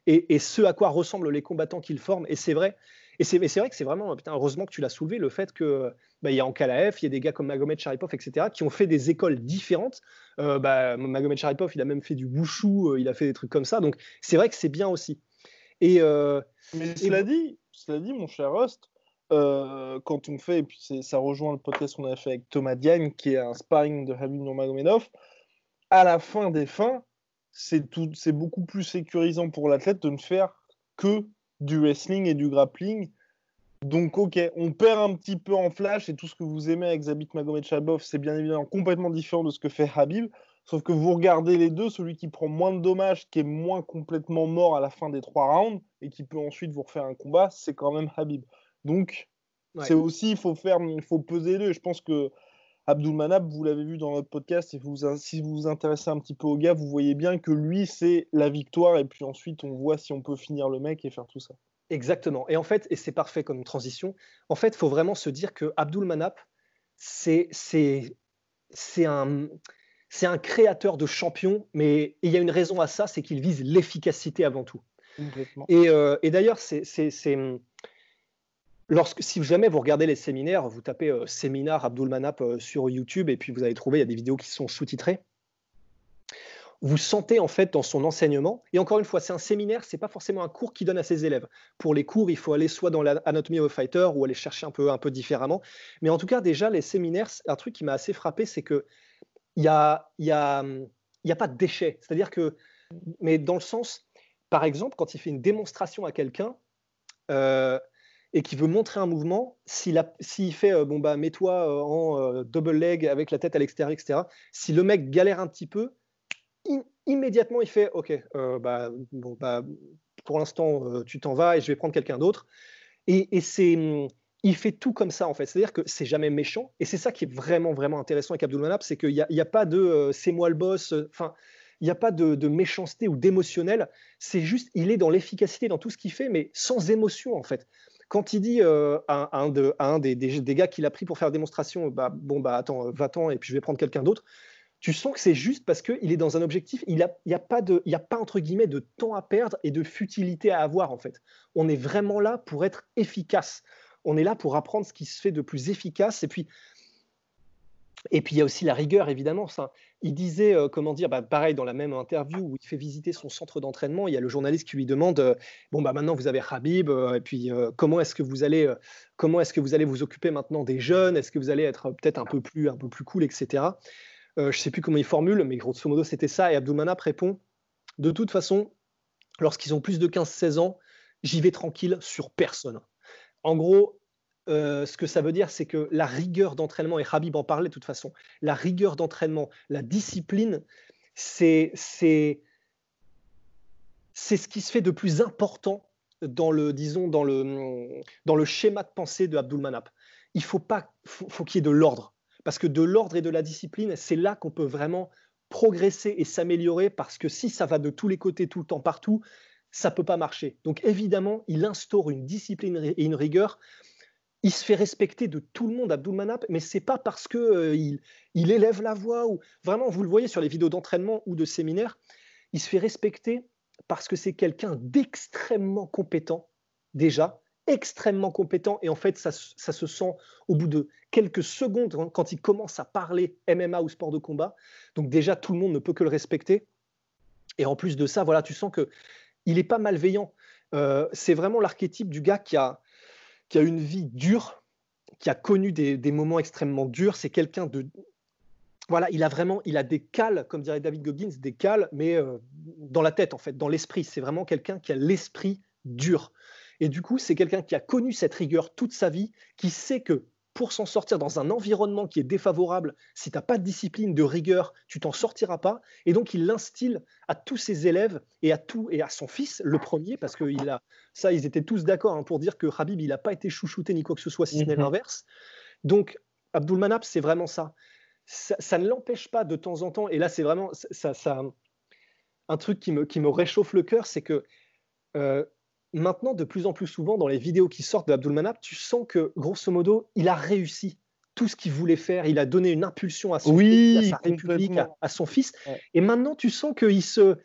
et, et, ce à quoi ressemblent les combattants qu'il forme. Et c'est vrai, et c'est vrai que c'est vraiment, putain, heureusement que tu l'as soulevé, le fait que bah, il y a Ankalaev, il y a des gars comme Magomed Sharipov, etc., qui ont fait des écoles différentes. Euh, bah, Magomed Sharipov, il a même fait du bouchou, euh, il a fait des trucs comme ça. Donc c'est vrai que c'est bien aussi. Et, euh, Mais cela, dit, cela dit, mon cher Rust, euh, quand on fait, et puis ça rejoint le podcast qu'on a fait avec Thomas Diagne, qui est un sparring de Habib Nurmagomedov, à la fin des fins, c'est beaucoup plus sécurisant pour l'athlète de ne faire que du wrestling et du grappling. Donc, ok, on perd un petit peu en flash et tout ce que vous aimez avec Zabit Magomed Shabov, c'est bien évidemment complètement différent de ce que fait Habib. Sauf que vous regardez les deux, celui qui prend moins de dommages, qui est moins complètement mort à la fin des trois rounds et qui peut ensuite vous refaire un combat, c'est quand même Habib. Donc, c'est aussi, il faut faire, il faut peser les deux. Je pense que Abdul Manab, vous l'avez vu dans notre podcast, et vous, si vous vous intéressez un petit peu au gars, vous voyez bien que lui, c'est la victoire, et puis ensuite, on voit si on peut finir le mec et faire tout ça. Exactement. Et en fait, et c'est parfait comme transition, en fait, il faut vraiment se dire que Abdul Manap, c'est un, un créateur de champions, mais il y a une raison à ça, c'est qu'il vise l'efficacité avant tout. Et, euh, et d'ailleurs, c'est Lorsque, si jamais vous regardez les séminaires, vous tapez euh, séminaire Abdul Manap euh, sur YouTube et puis vous allez trouver, il y a des vidéos qui sont sous-titrées. Vous sentez en fait dans son enseignement, et encore une fois, c'est un séminaire, c'est pas forcément un cours qu'il donne à ses élèves. Pour les cours, il faut aller soit dans l'Anatomy of a Fighter ou aller chercher un peu, un peu différemment. Mais en tout cas, déjà, les séminaires, un truc qui m'a assez frappé, c'est que il n'y a, y a, y a pas de déchets. C'est-à-dire que, mais dans le sens, par exemple, quand il fait une démonstration à quelqu'un, euh, et qui veut montrer un mouvement, s'il fait euh, bon bah mets-toi euh, en euh, double leg avec la tête à l'extérieur, etc. Si le mec galère un petit peu, immédiatement il fait ok bah, bon, bah pour l'instant tu t'en vas et je vais prendre quelqu'un d'autre. Et, c'est il fait tout comme ça en fait. C'est-à-dire que c'est jamais méchant et c'est ça qui est vraiment vraiment intéressant avec Abdul Manap, c'est qu'il n'y a, a, pas de c'est moi le boss. Enfin il n'y a pas de, méchanceté ou d'émotionnel. C'est juste, il est dans l'efficacité dans tout ce qu'il fait, mais sans émotion en fait quand il dit euh, à, un, de, un des, des, gars qu'il a pris pour faire démonstration, bah, bon, bah attends, va-t'en et puis je vais prendre quelqu'un d'autre, tu sens que c'est juste parce qu'il est dans un objectif, il n'y a, pas de, a pas, entre guillemets, de temps à perdre et de futilité à avoir, en fait. On est vraiment là pour être efficace. On est là pour apprendre ce qui se fait de plus efficace. Et puis, et puis il y a aussi la rigueur, évidemment. Ça. Il disait, euh, comment dire, bah, pareil dans la même interview où il fait visiter son centre d'entraînement, il y a le journaliste qui lui demande, euh, bon bah maintenant vous avez Habib, euh, et puis comment est-ce que vous allez, est-ce que vous allez vous occuper maintenant des jeunes? Est-ce que vous allez être peut-être un peu un peu plus cool, etc. je ne sais plus comment il formule, mais grosso modo c'était ça. Et Abdoumanap répond, de toute façon, lorsqu'ils ont plus de 15-16 ans, j'y vais tranquille sur personne. En gros, euh, ce que ça veut dire, c'est que la rigueur d'entraînement, et Habib en parlait de toute façon, la rigueur d'entraînement, la discipline, c'est ce qui se fait de plus important dans le, disons, dans le, dans le schéma de pensée de Abdul Manap. Il faut pas, faut, qu'il y ait de l'ordre, parce que de l'ordre et de la discipline, c'est là qu'on peut vraiment progresser et s'améliorer, parce que si ça va de tous les côtés, tout le temps, partout, ça peut pas marcher. Donc évidemment, il instaure une discipline et une rigueur il se fait respecter de tout le monde, Abdul Manap, mais c'est pas parce que euh, il, élève la voix ou vraiment, vous le voyez sur les vidéos d'entraînement ou de séminaire, il se fait respecter parce que c'est quelqu'un d'extrêmement compétent déjà, extrêmement compétent et en fait ça, se sent au bout de quelques secondes quand il commence à parler MMA ou sport de combat. Donc déjà tout le monde ne peut que le respecter. Et en plus de ça, voilà, tu sens que il est pas malveillant. Euh, c'est vraiment l'archétype du gars qui a qui a une vie dure, qui a connu des, moments extrêmement durs. C'est quelqu'un de. Voilà, il a vraiment, il a des cales, comme dirait David Goggins, des cales, mais euh, dans la tête, en fait, dans l'esprit. C'est vraiment quelqu'un qui a l'esprit dur. Et du coup, c'est quelqu'un qui a connu cette rigueur toute sa vie, qui sait que pour s'en sortir dans un environnement qui est défavorable, si tu n'as pas de discipline, de rigueur, tu t'en sortiras pas. Et donc, il l'instille à tous ses élèves et à tout et à son fils, le premier, parce que il a, ça, ils étaient tous d'accord hein, pour dire que Habib, il n'a pas été chouchouté ni quoi que ce soit, si ce n'est mhm. l'inverse. Donc, Abdulmanap, c'est vraiment ça. ça. ne l'empêche pas de temps en temps, et là c'est vraiment ça, ça, un truc qui me, qui me réchauffe le cœur, c'est que euh, maintenant, de plus en plus souvent, dans les vidéos qui sortent de Abdulmanap, tu sens que, grosso modo, il a réussi tout ce qu'il voulait faire. Il a donné une impulsion à son oui, à sa république, à, son fils. Et maintenant, tu sens qu'il se.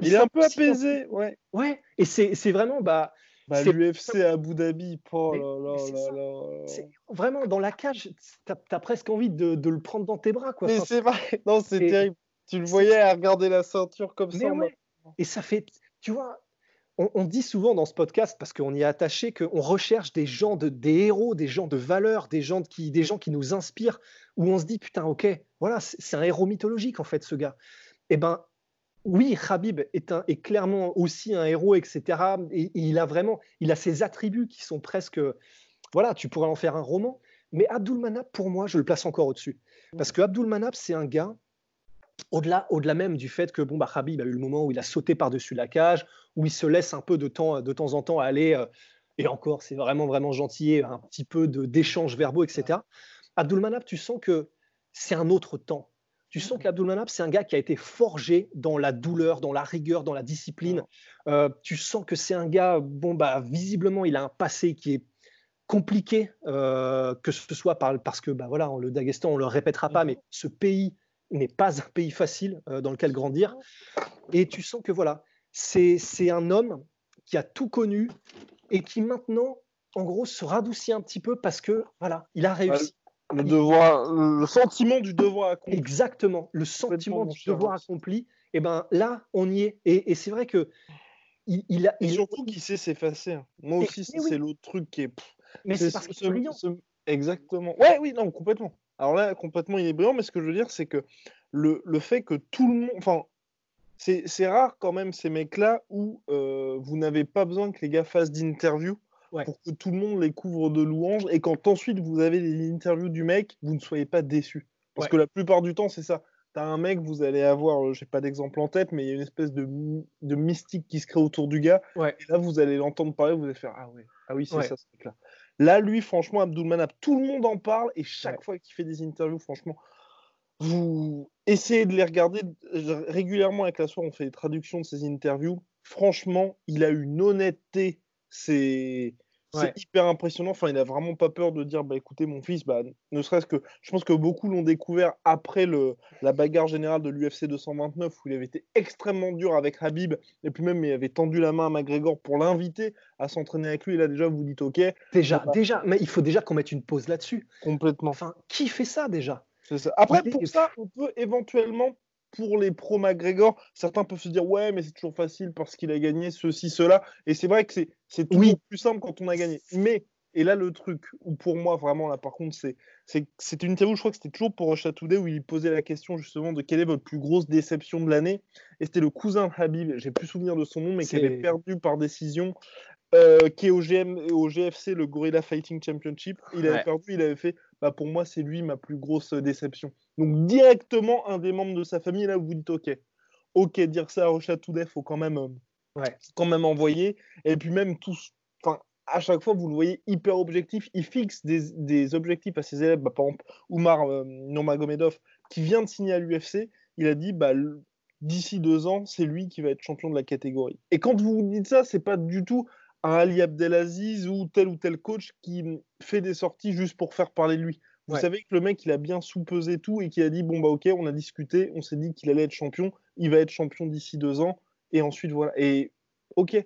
Il, est un peu apaisé, ouais. Ouais, et c'est vraiment. Bah, bah, L'UFC à Abu Dhabi, oh là, là, Vraiment, dans la cage, tu as, presque envie de, de, le prendre dans tes bras. Quoi. Mais c'est vrai, non, c'est terrible. Tu le voyais à regarder la ceinture comme ça. Et ça fait, tu vois, on, dit souvent dans ce podcast, parce qu'on y est attaché, qu'on recherche des gens, de, des héros, des gens de valeur, des gens, qui, des gens qui nous inspirent, où on se dit, putain, ok, voilà, c'est un héros mythologique, en fait, ce gars. Eh ben, oui, Khabib est, un, est clairement aussi un héros, etc. Et, il a vraiment, il a ses attributs qui sont presque, voilà, tu pourrais en faire un roman. Mais Abdul Manap, pour moi, je le place encore au-dessus. Parce que Abdul Manap, c'est un gars au-delà, au-delà même du fait que bon, bah, Khabib a eu le moment où il a sauté par-dessus la cage, où il se laisse un peu de temps, de temps en temps aller, euh, et encore, c'est vraiment, vraiment gentil, un petit peu d'échanges verbaux, etc. Abdulmanap, tu sens que c'est un autre temps. Tu sens qu'Abdulmanap, c'est un gars qui a été forgé dans la douleur, dans la rigueur, dans la discipline. Euh, tu sens que c'est un gars, bon, bah, visiblement, il a un passé qui est compliqué, euh, que ce soit par, parce que, bah, voilà, le Daghestan, on ne le répétera pas, mais ce pays n'est pas un pays facile euh, dans lequel grandir. Et tu sens que voilà, c'est un homme qui a tout connu et qui maintenant, en gros, se radoucit un petit peu parce que voilà, il a réussi. Le, devoir, le sentiment du devoir accompli. Exactement, le sentiment du devoir accompli. Et eh ben là, on y est. Et, c'est vrai que il, a. Et surtout qu'il sait s'effacer. Moi aussi, c'est l'autre truc qui est. Mais c'est parce qu'il est brillant. Exactement. Ouais, oui, non, complètement. Alors là, complètement, il est brillant, mais ce que je veux dire, c'est que le, le, fait que tout le monde. Enfin, c'est rare quand même ces mecs-là où euh, vous n'avez pas besoin que les gars fassent d'interview pour que tout le monde les couvre de louanges et quand ensuite vous avez des interviews du mec, vous ne soyez pas déçus. Parce que la plupart du temps, c'est ça. T'as un mec, vous allez avoir, euh, j'ai pas d'exemple en tête, mais il y a une espèce de, de, mystique qui se crée autour du gars. Et là, vous allez l'entendre parler, vous allez faire Ah, ouais, ah oui, c'est ça ce mec-là. Là, lui, franchement, Abdulmanap, tout le monde en parle et chaque fois qu'il fait des interviews, franchement, vous essayez de les regarder régulièrement avec la soirée, on fait des traductions de ces interviews. Franchement, il a une honnêteté, c'est hyper impressionnant. Enfin, il a vraiment pas peur de dire, bah écoutez, mon fils, bah, ne serait-ce que, je pense que beaucoup l'ont découvert après le, la bagarre générale de l'UFC 229 où il avait été extrêmement dur avec Habib et puis même il avait tendu la main à McGregor pour l'inviter à s'entraîner avec lui. Et là déjà, vous dites ok. Déjà, déjà, mais il faut déjà qu'on mette une pause là-dessus. Complètement. Enfin, qui fait ça déjà? Après, pour ça, on peut éventuellement pour les pros McGregor, certains peuvent se dire ouais, mais c'est toujours facile parce qu'il a gagné ceci, cela. Et c'est vrai que c'est toujours plus simple quand on a gagné. Mais, et là, le truc, où pour moi, vraiment, là, par contre, c'est c'était une interview, je crois que c'était toujours pour Today, où il posait la question justement de quelle est votre plus grosse déception de l'année. Et c'était le cousin Habib, j'ai plus souvenir de son nom, mais qui avait perdu par décision. Euh, qui est au, GM, au GFC, le Gorilla Fighting Championship. Il avait perdu, il avait fait bah, pour moi, c'est lui ma plus grosse euh, déception. Donc, directement, un des membres de sa famille, là, vous dites, OK, OK, dire ça à Rocha Toudet, faut quand même, euh, ouais. quand même envoyer. Et puis, même tous, enfin, à chaque fois, vous le voyez hyper objectif. Il fixe des, des objectifs à ses élèves. Bah, par exemple, Oumar euh, Nurmagomedov, qui vient de signer à l'UFC, il a dit, bah, d'ici deux ans, c'est lui qui va être champion de la catégorie. Et quand vous vous dites ça, c'est pas du tout un Ali Abdelaziz ou tel ou tel coach qui fait des sorties juste pour faire parler de lui. Vous savez que le mec, il a bien sous-pesé tout et qui a dit bon, bah ok, on a discuté, on s'est dit qu'il allait être champion, il va être champion d'ici deux ans, et ensuite voilà. Et ok,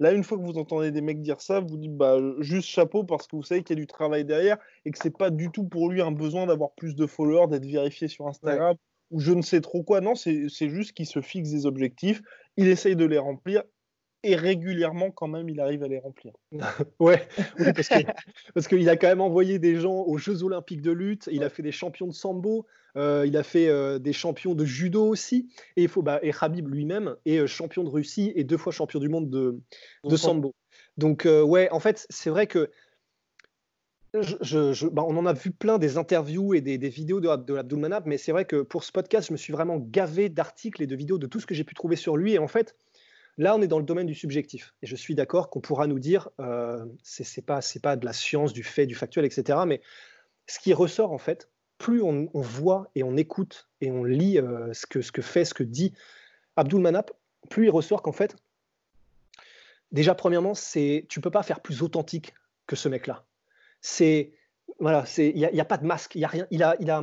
là, une fois que vous entendez des mecs dire ça, vous dites bah juste chapeau parce que vous savez qu'il y a du travail derrière et que c'est pas du tout pour lui un besoin d'avoir plus de followers, d'être vérifié sur Instagram. ou je ne sais trop quoi. Non, c'est juste qu'il se fixe des objectifs, il essaye de les remplir et régulièrement quand même il arrive à les remplir. ouais, parce qu'il a quand même envoyé des gens aux Jeux Olympiques de lutte, il a fait des champions de sambo, euh, il a fait euh, des champions de judo aussi, et, il faut, bah, et Khabib lui-même est euh, champion de Russie et deux fois champion du monde de, de sambo. Donc ouais, en fait c'est vrai que je, bah, on en a vu plein des interviews et des, vidéos de, de Abdul mais c'est vrai que pour ce podcast, je me suis vraiment gavé d'articles et de vidéos de tout ce que j'ai pu trouver sur lui. Et en fait, Là, on est dans le domaine du subjectif. Et je suis d'accord qu'on pourra nous dire, euh, c'est pas, pas de la science, du fait, du factuel, etc. Mais ce qui ressort en fait, plus on, voit et on écoute et on lit euh, ce, que, ce que fait, ce que dit Abdul Manap, plus il ressort qu'en fait, déjà premièrement, c'est tu peux pas faire plus authentique que ce mec-là. C'est voilà, il n'y a, pas de masque, il a rien, il a, il a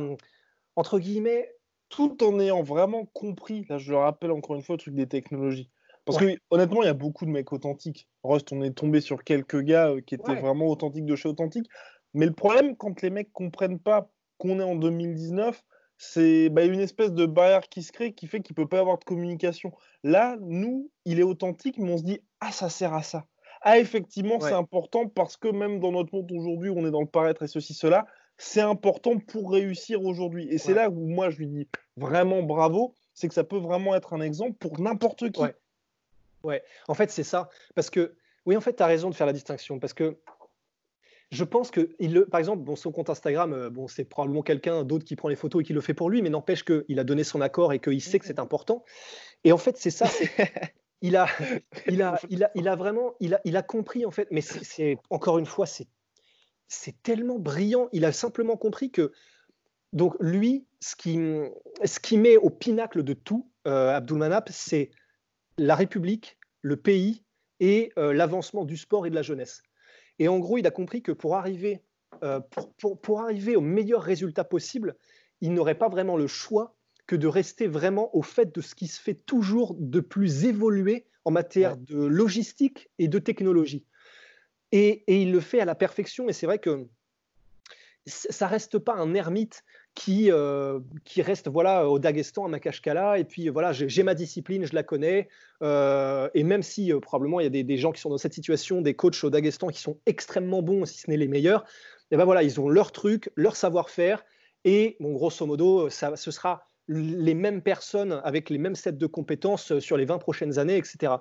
entre guillemets tout en ayant vraiment compris. Là, je le rappelle encore une fois, le truc des technologies. Parce que honnêtement, il y a beaucoup de mecs authentiques. Rust, on est tombé sur quelques gars euh, qui étaient vraiment authentiques de chez authentique. Mais le problème, quand les mecs comprennent pas qu'on est en 2019, c'est bah, une espèce de barrière qui se crée qui fait qu'il peut pas y avoir de communication. Là, nous, il est authentique, mais on se dit ah ça sert à ça. Ah effectivement, c'est important parce que même dans notre monde aujourd'hui, on est dans le paraître et ceci cela, c'est important pour réussir aujourd'hui. Et c'est là où moi je lui dis vraiment bravo, c'est que ça peut vraiment être un exemple pour n'importe qui. Ouais, en fait, c'est ça. Parce que, oui, en fait, tu as raison de faire la distinction. Parce que je pense que, il le, par exemple, bon, son compte Instagram, euh, bon, c'est probablement quelqu'un d'autre qui prend les photos et qui le fait pour lui, mais n'empêche qu'il a donné son accord et qu'il sait que c'est important. Et en fait, c'est ça. il, a, il, a, il, a, il a vraiment il a, il a compris, en fait, mais c'est encore une fois, c'est c'est tellement brillant. Il a simplement compris que, donc, lui, ce qui, ce qui met au pinacle de tout, euh, Abdul Manap, c'est la République, le pays et euh, l'avancement du sport et de la jeunesse. Et en gros, il a compris que pour arriver, euh, pour, arriver au meilleur résultat possible, il n'aurait pas vraiment le choix que de rester vraiment au fait de ce qui se fait toujours de plus évoluer en matière de logistique et de technologie. Et, et, il le fait à la perfection. Et c'est vrai que ça reste pas un ermite qui, euh, qui reste voilà, au Daghestan, à Makashkala, et puis voilà, j'ai ma discipline, je la connais, euh, et même si euh, probablement il y a des, gens qui sont dans cette situation, des coachs au Daghestan qui sont extrêmement bons, si ce n'est les meilleurs, et ben voilà, ils ont leur truc, leur savoir-faire, et bon, grosso modo, ça, ce sera les mêmes personnes avec les mêmes sets de compétences sur les 20 prochaines années, etc.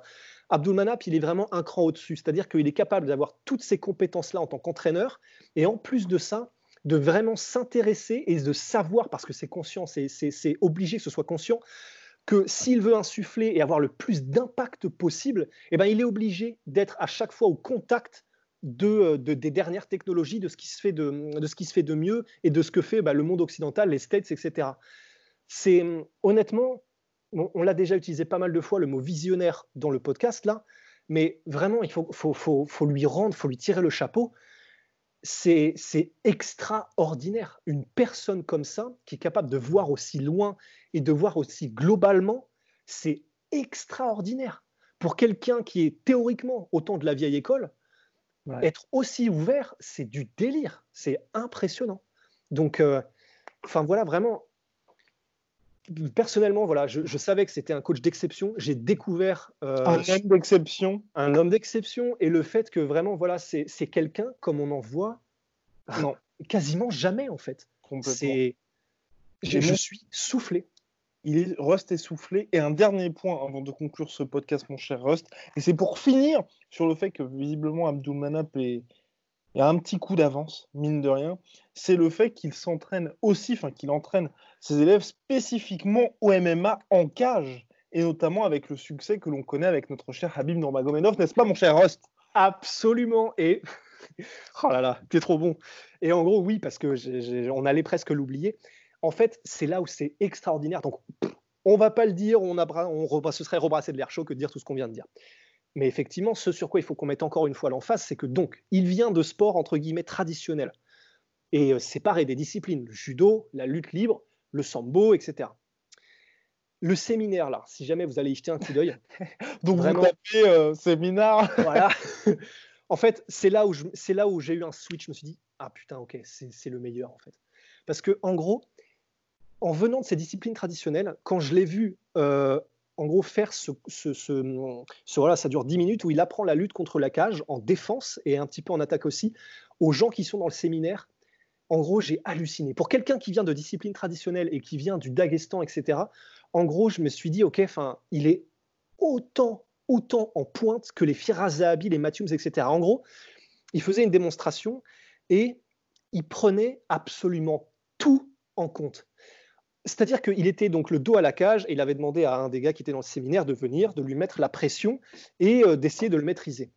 Abdul Manap, il est vraiment un cran au-dessus, c'est-à-dire qu'il est capable d'avoir toutes ces compétences-là en tant qu'entraîneur, et en plus de ça, de vraiment s'intéresser et de savoir, parce que c'est conscient, c'est obligé que ce soit conscient, que s'il veut insuffler et avoir le plus d'impact possible, eh ben, il est obligé d'être à chaque fois au contact de, des dernières technologies, de ce, qui se fait de, de, ce qui se fait de mieux et de ce que fait bah, le monde occidental, les States, etc. C'est honnêtement, on, l'a déjà utilisé pas mal de fois, le mot visionnaire dans le podcast, là, mais vraiment, il faut, faut, faut, faut lui rendre, faut lui tirer le chapeau c'est extraordinaire. Une personne comme ça, qui est capable de voir aussi loin et de voir aussi globalement, c'est extraordinaire. Pour quelqu'un qui est théoriquement autant de la vieille école, être aussi ouvert, c'est du délire. C'est impressionnant. Donc, euh, enfin voilà, vraiment, personnellement, voilà, je, savais que c'était un coach d'exception. J'ai découvert euh, un homme d'exception, un homme d'exception, et le fait que vraiment, voilà, c'est quelqu'un comme on en voit, non, quasiment jamais en fait. C'est, je, je suis soufflé. Il est Rust est soufflé. Et un dernier point avant de conclure ce podcast, mon cher Rust, et c'est pour finir sur le fait que visiblement Abdul Manap est, il y a un petit coup d'avance, mine de rien, c'est le fait qu'il s'entraîne aussi, enfin qu'il entraîne ses élèves spécifiquement au MMA en cage, et notamment avec le succès que l'on connaît avec notre cher Habib Nurmagomedov, n'est-ce pas mon cher Rust Absolument, et oh là là, t'es trop bon. Et en gros, oui, parce que on allait presque l'oublier. En fait, c'est là où c'est extraordinaire. Donc, on va pas le dire, on, a, on ce serait rebrasser de l'air chaud que de dire tout ce qu'on vient de dire. Mais effectivement, ce sur quoi il faut qu'on mette encore une fois l'emphase, c'est que donc, il vient de sport entre guillemets traditionnel et euh, séparé des disciplines, le judo, la lutte libre, le sambo, etc. Le séminaire, là, si jamais vous allez y jeter un coup d'œil. donc, vraiment, vous tapez euh, séminaire. voilà. en fait, c'est là où c'est là où j'ai eu un switch. Je me suis dit, ah putain, ok, c'est le meilleur en fait. Parce que en gros, en venant de ces disciplines traditionnelles, quand je l'ai vu euh, en gros faire ce, voilà, ça dure 10 minutes où il apprend la lutte contre la cage en défense et un petit peu en attaque aussi aux gens qui sont dans le séminaire. En gros, j'ai halluciné. Pour quelqu'un qui vient de discipline traditionnelle et qui vient du Daghestan, etc., en gros, je me suis dit, OK, enfin, il est autant, autant en pointe que les Firas Zahabi, les Matthews, etc. En gros, il faisait une démonstration et il prenait absolument tout en compte. C'est-à-dire qu'il était donc le dos à la cage et il avait demandé à un des gars qui était dans le séminaire de venir, de lui mettre la pression et euh, d'essayer de le maîtriser.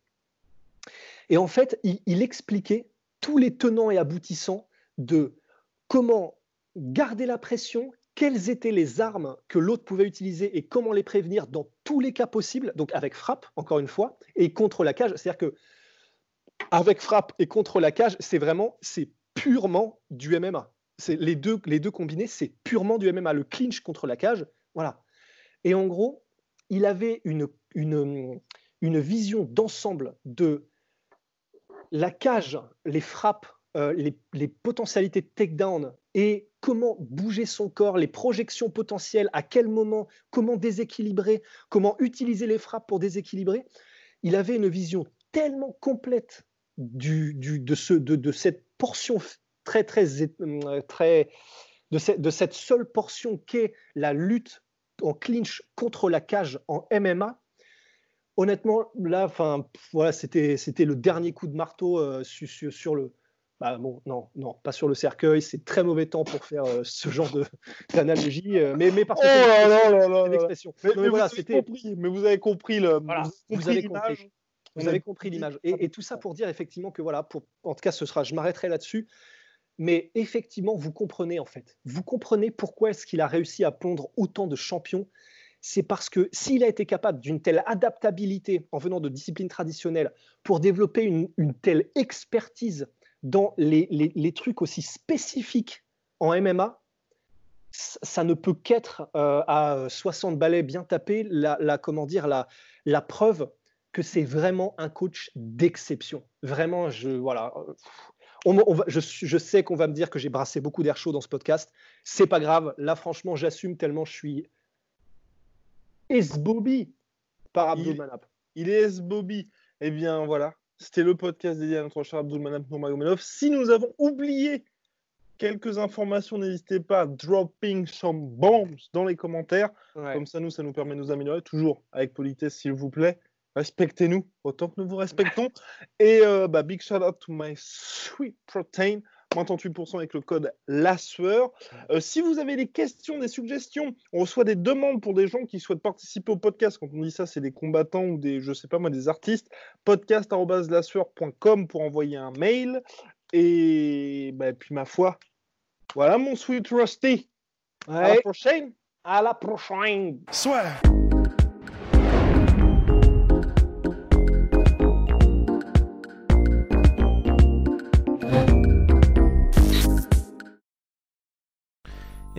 Et en fait, il, expliquait tous les tenants et aboutissants de comment garder la pression, quelles étaient les armes que l'autre pouvait utiliser et comment les prévenir dans tous les cas possibles, donc avec frappe, encore une fois, et contre la cage. C'est-à-dire que avec frappe et contre la cage, c'est vraiment, c'est purement du MMA. Les deux, les deux combinés, c'est purement du MMA. Le clinch contre la cage, voilà. Et en gros, il avait une, une, vision d'ensemble de la cage, les frappes, euh, les, potentialités de takedown et comment bouger son corps, les projections potentielles, à quel moment, comment déséquilibrer, comment utiliser les frappes pour déséquilibrer. Il avait une vision tellement complète de, de, de, cette portion très, très, euh, très de, cette, de cette seule portion qu'est la lutte en clinch contre la cage en MMA. Honnêtement, là, enfin, voilà, c'était, c'était le dernier coup de marteau euh, sur, sur, le. Bah, bon, non, non, pas sur le cercueil. C'est très mauvais temps pour faire euh, ce genre de, d'analogie. Euh, mais, mais parce que oh l'expression. Mais, mais, voilà, c'était. Mais vous avez compris le. Voilà, vous, vous avez compris. Vous avez compris l'image. Et, et, tout ça pour dire effectivement que voilà, pour, en tout cas, ce sera, je m'arrêterai là-dessus. Mais effectivement, vous comprenez en fait. Vous comprenez pourquoi est-ce qu'il a réussi à pondre autant de champions. C'est parce que s'il a été capable d'une telle adaptabilité en venant de disciplines traditionnelles pour développer une, telle expertise dans les, trucs aussi spécifiques en MMA, ça ne peut qu'être euh, à 60 balais bien tapés la, comment dire, la, la preuve que c'est vraiment un coach d'exception. Vraiment, je, voilà, on, on va, je, je, sais qu'on va me dire que j'ai brassé beaucoup d'air chaud dans ce podcast. C'est pas grave. Là, franchement, j'assume tellement je suis esbobby par Abdul Manap. Il est esbobby. Eh bien, voilà. C'était le podcast dédié à notre cher Abdul Manap Nurmagomedov. Si nous avons oublié quelques informations, n'hésitez pas à dropping some bombs dans les commentaires. Ouais. Comme ça, nous, ça nous permet de nous améliorer. Toujours avec politesse, s'il vous plaît respectez-nous autant que nous vous respectons. Et euh, bah, big shout out to my sweet protein, moins 38% avec le code la sueur. Euh, si vous avez des questions, des suggestions, on reçoit des demandes pour des gens qui souhaitent participer au podcast. Quand on dit ça, c'est des combattants ou des, je sais pas moi, des artistes. podcast.lassueur.com pour envoyer un mail. Et bah, puis ma foi, voilà mon sweet Rusty. Ouais. À la prochaine. À la prochaine. Soit.